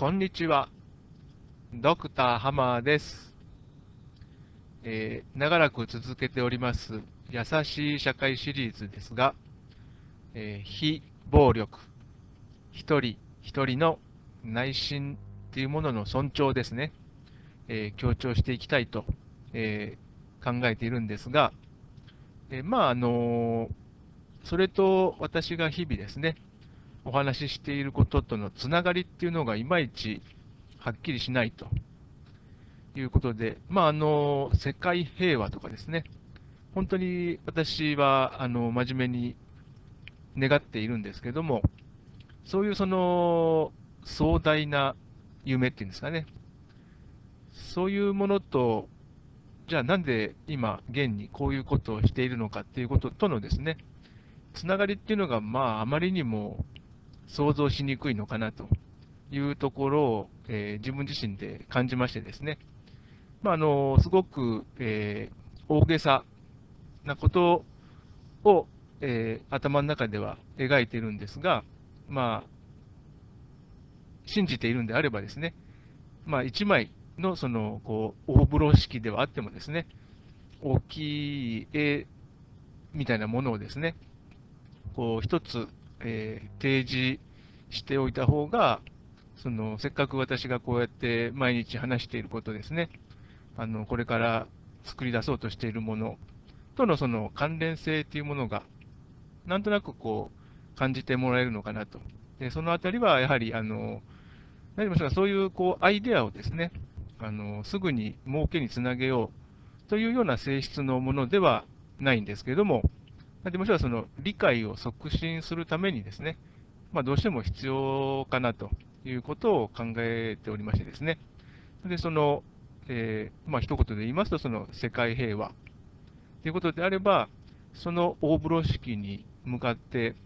こんにちは。ドクターハマーです。えー、長らく続けております、優しい社会シリーズですが、えー、非暴力、一人一人の内心っていうものの尊重ですね、えー、強調していきたいと、え考えているんですが、えまあ、あのそれと私が日々ですね、お話ししていることとのつながりっていうのがいまいちはっきりしないということで、まあ、あの世界平和とかですね、本当に私はあの真面目に願っているんですけども、そういうその壮大な夢っていうんですかね、そういうものと、じゃあなんで今、現にこういうことをしているのかっていうこととのですね、つながりっていうのが、まあ、あまりにも想像しにくいのかなというところを、えー、自分自身で感じましてですね、まあ、あのすごく、えー、大げさなことを、えー、頭の中では描いているんですが、まあ、信じているんであればですね、まあ、1枚のそのこう大風呂敷ではあってもですね、大きい絵みたいなものをですね、こう一つえー、提示しておいた方が、そのせっかく私がこうやって毎日話していることですね、あのこれから作り出そうとしているものとのその関連性というものが、なんとなくこう感じてもらえるのかなと。でそのあたりはやはり、あの何でしょうか、そういうこうアイデアをですね、あのすぐに儲けにつなげようというような性質のものではないんですけれども、でもちろんその理解を促進するためにですね、まあ、どうしても必要かなということを考えておりましてですね、でその、えー、まあ一言で言いますと、その世界平和ということであれば、その大風呂敷に向かって、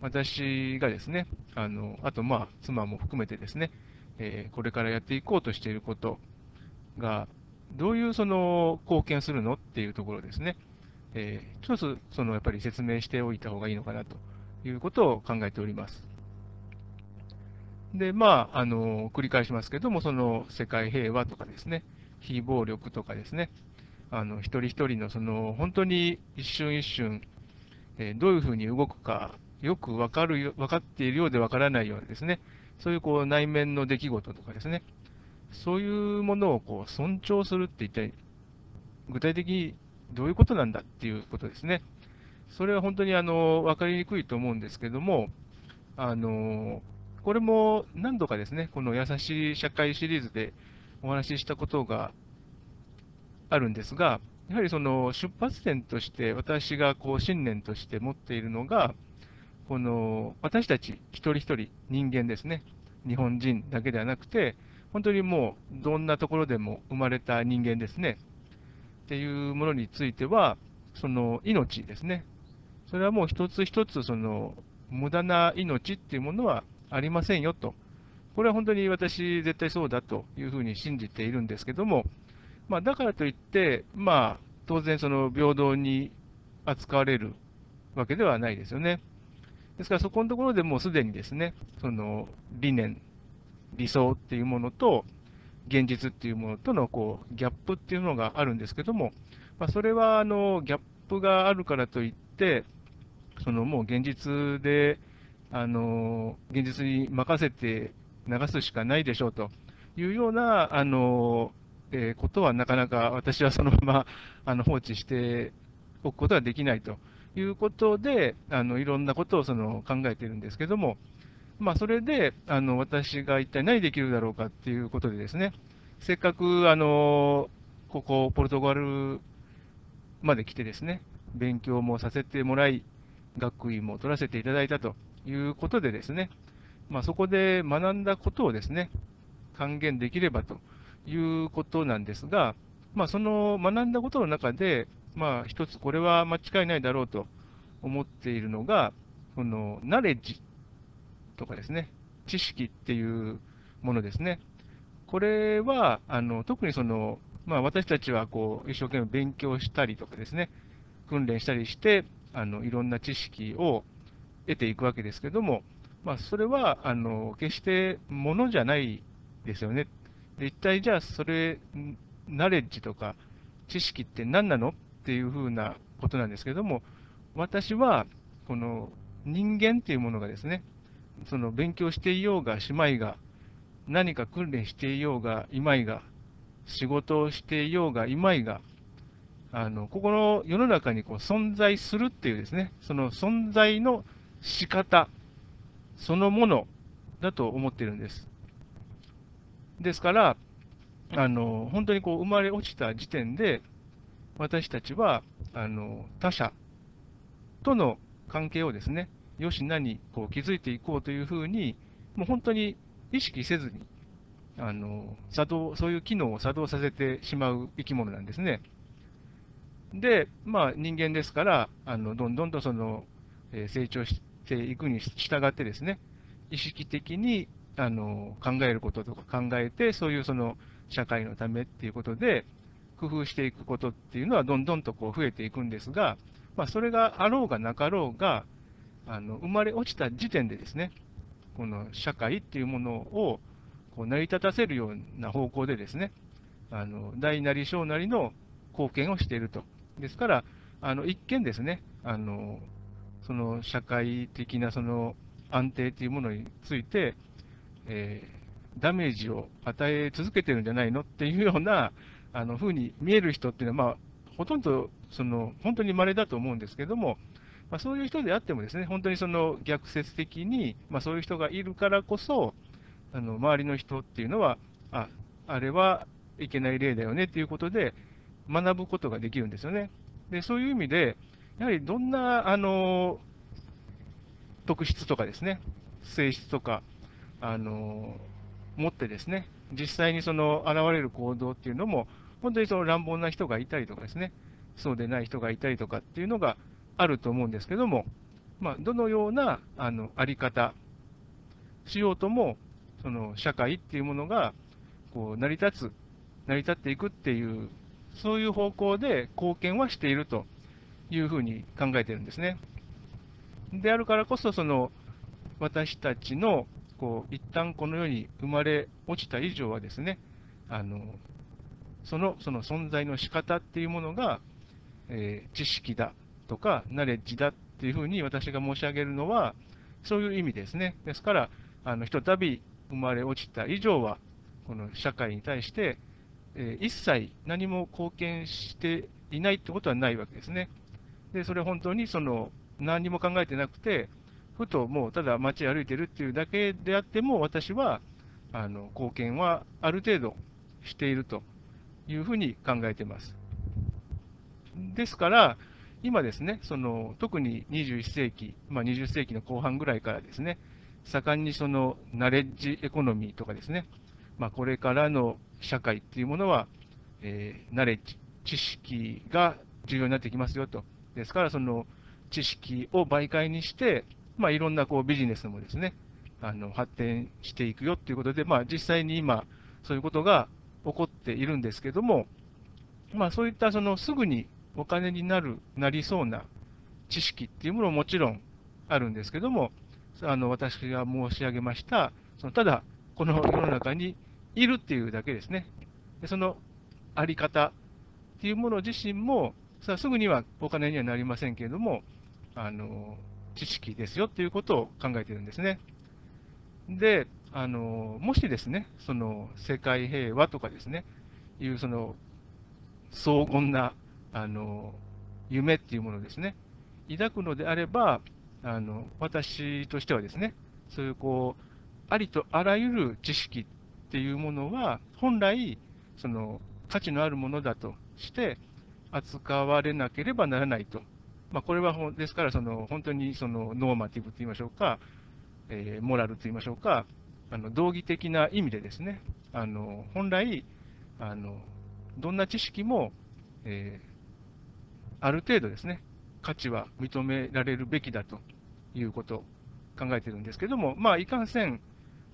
私がですね、あのあとまあ妻も含めてですね、えー、これからやっていこうとしていることが、どういうその貢献するのっていうところですね。えー、一つ、そのやっぱり説明しておいた方がいいのかなということを考えております。で、まあ、あの、繰り返しますけども、その世界平和とかですね、非暴力とかですね、あの、一人一人のその、本当に一瞬一瞬、えー、どういうふうに動くか、よくわかるよ、分かっているようでわからないようなですね、そういうこう内面の出来事とかですね、そういうものをこう尊重するって一体、具体的にどういうことなんだっていうことですね。それは本当にあの分かりにくいと思うんですけども、あのこれも何度かですね、この優しい社会シリーズでお話ししたことがあるんですが、やはりその出発点として、私がこう信念として持っているのが、この私たち一人一人人間ですね、日本人だけではなくて、本当にもうどんなところでも生まれた人間ですね、っていうものについては、その命ですね。それはもう一つ一つ、その無駄な命っていうものはありませんよと。これは本当に私、絶対そうだというふうに信じているんですけども、まあ、だからといって、まあ、当然、その平等に扱われるわけではないですよね。ですから、そこのところでもうすでにですね、その理念、理想っていうものと、現実っていうものとのこうギャップっていうのがあるんですけども、まあ、それはあのギャップがあるからといって、そのもう現実で、あの現実に任せて流すしかないでしょうというような、あのえー、ことはなかなか私はそのまま あの放置しておくことはできないということで、あのいろんなことをその考えているんですけども、まあ、それであの私が一体何できるだろうかっていうことでですね、せっかくあのここ、ポルトガルまで来てですね、勉強もさせてもらい、学位も取らせていただいたということでですね、まあ、そこで学んだことをですね、還元できればということなんですが、まあ、その学んだことの中で、まあ、一つこれは間違いないだろうと思っているのが、このナレッジとかですね、知識っていうものですね。これは、あの特にその、まあ、私たちはこう一生懸命勉強したりとかですね、訓練したりして、あのいろんな知識を得ていくわけですけども、まあ、それはあの決してものじゃないですよね。で一体じゃあ、それ、ナレッジとか知識って何なの？っていうふうなことなんですけども、私は、この人間っていうものがですね、その勉強していようがしまいが、何か訓練していようがいまいが、仕事をしていようがいまいが、あのここの世の中にこう存在するっていうですね、その存在の仕方そのものだと思ってるんです。ですから、あの本当にこう生まれ落ちた時点で、私たちはあの他者との関係をですね、よしなにこう築いていこうというふうに、もう本当に意識せずに、あの作動そういう機能を作動させてしまう生き物なんですね。で、まあ、人間ですから、あのどんどんとその、え、成長していくに従ってですね、意識的にあの考えることとか考えて、そういうその社会のためっていうことで、工夫していくことっていうのはどんどんとこう増えていくんですが、まあ、それがあろうがなかろうが、あの生まれ落ちた時点でですね、この社会っていうものをこう成り立たせるような方向でですね、あの大なり小なりの貢献をしていると。ですから、あの一見ですね、あのその社会的なその安定というものについて、えー、ダメージを与え続けてるんじゃないのっていうようなあの風に見える人っていうのは、まあ、ほとんどその本当に稀だと思うんですけども、まあ、そういう人であってもですね、本当にその逆説的に、まあ、そういう人がいるからこそ、あの周りの人っていうのは、ああれはいけない例だよねっていうことで、学ぶことができるんですよね。でそういう意味で、やはりどんなあの特質とかですね、性質とか、あの持ってですね、実際にその現れる行動っていうのも、本当にその乱暴な人がいたりとかですね、そうでない人がいたりとかっていうのがあると思うんですけども、まあ、どのようなあのあり方しようとも、その社会っていうものがこう成り立つ、成り立っていくっていう、そういう方向で貢献はしているというふうに考えてるんですね。であるからこそ、その私たちのこう一旦この世に生まれ落ちた以上はですね、あのそのその存在の仕方っていうものが、えー、知識だとか、ナレッジだっていうふうに私が申し上げるのは、そういう意味ですね。ですから、あのひとたび生まれ落ちた以上は、この社会に対して、えー、一切何も貢献していないってことはないわけですね。で、それ本当にその何にも考えてなくて、ふともうただ街歩いてるっていうだけであっても、私はあの貢献はある程度しているというふうに考えてます。ですから、今ですね、その特に21世紀、まあ、20世紀の後半ぐらいからですね、盛んにそのナレッジエコノミーとかですね、まあ、これからの社会っていうものは、えー、ナレッジ、知識が重要になってきますよと。ですから、その知識を媒介にして、まあ、いろんなこうビジネスもですね、あの発展していくよということで、まあ、実際に今、そういうことが起こっているんですけども、まあ、そういったそのすぐにお金になる、なりそうな知識っていうものももちろんあるんですけども、あの私が申し上げました、そのただ、この世の中にいるっていうだけですね。でそのあり方っていうもの自身も、さすぐにはお金にはなりませんけれども、あの知識ですよっていうことを考えてるんですね。で、あのもしですね、その世界平和とかですね、いうその荘厳なあの夢っていうものですね、抱くのであれば、あの私としてはですね、そういうこう、ありとあらゆる知識っていうものは、本来、その価値のあるものだとして扱われなければならないと。まあ、これはですから、その本当にそのノーマティブと言いましょうか、えー、モラルと言いましょうか、あの道義的な意味でですね、あの本来あの、どんな知識も、えーある程度ですね、価値は認められるべきだということを考えているんですけども、まあ、いかんせん、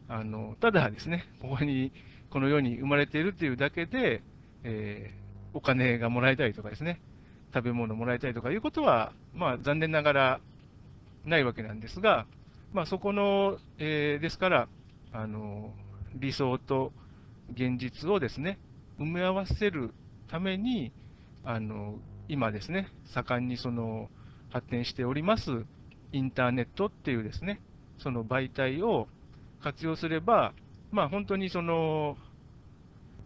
あのただですね、ここに、この世に生まれているというだけで、えー、お金がもらえたりとかですね、食べ物もらえたりとかいうことは、まあ、残念ながらないわけなんですが、まあ、そこの、えーですから、あの理想と現実をですね、埋め合わせるために、あの今ですね、盛んにその発展しておりますインターネットっていうですね、その媒体を活用すれば、まあ、本当にその、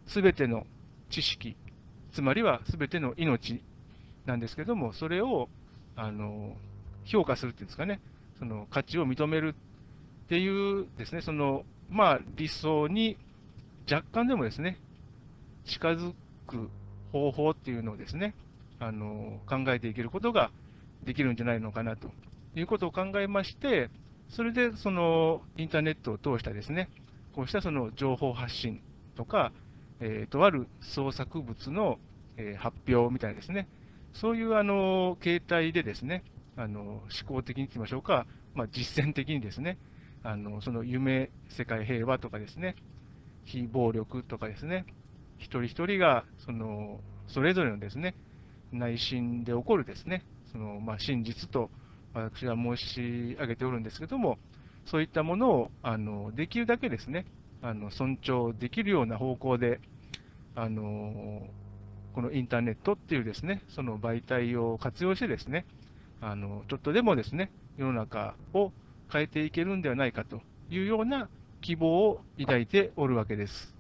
すべての知識、つまりはすべての命なんですけども、それをあの評価するっていうんですかね、その価値を認めるっていうですね、そのまあ、理想に若干でもですね、近づく方法っていうのをですね、あの考えていけることができるんじゃないのかなということを考えまして、それでそのインターネットを通したですね、こうしたその情報発信とか、えーとある創作物の、え発表みたいなですね、そういうあの形態でですね、あの思考的にと言いましょうか、まあ、実践的にですね、あのその夢、世界平和とかですね、非暴力とかですね、一人一人がそのそれぞれのですね、内心で起こるですね、そのまあ、真実と私は申し上げておるんですけども、そういったものをあのできるだけですね、あの尊重できるような方向で、あのこのインターネットっていうですね、その媒体を活用してですね、あのちょっとでもですね、世の中を変えていけるんではないかというような希望を抱いておるわけです。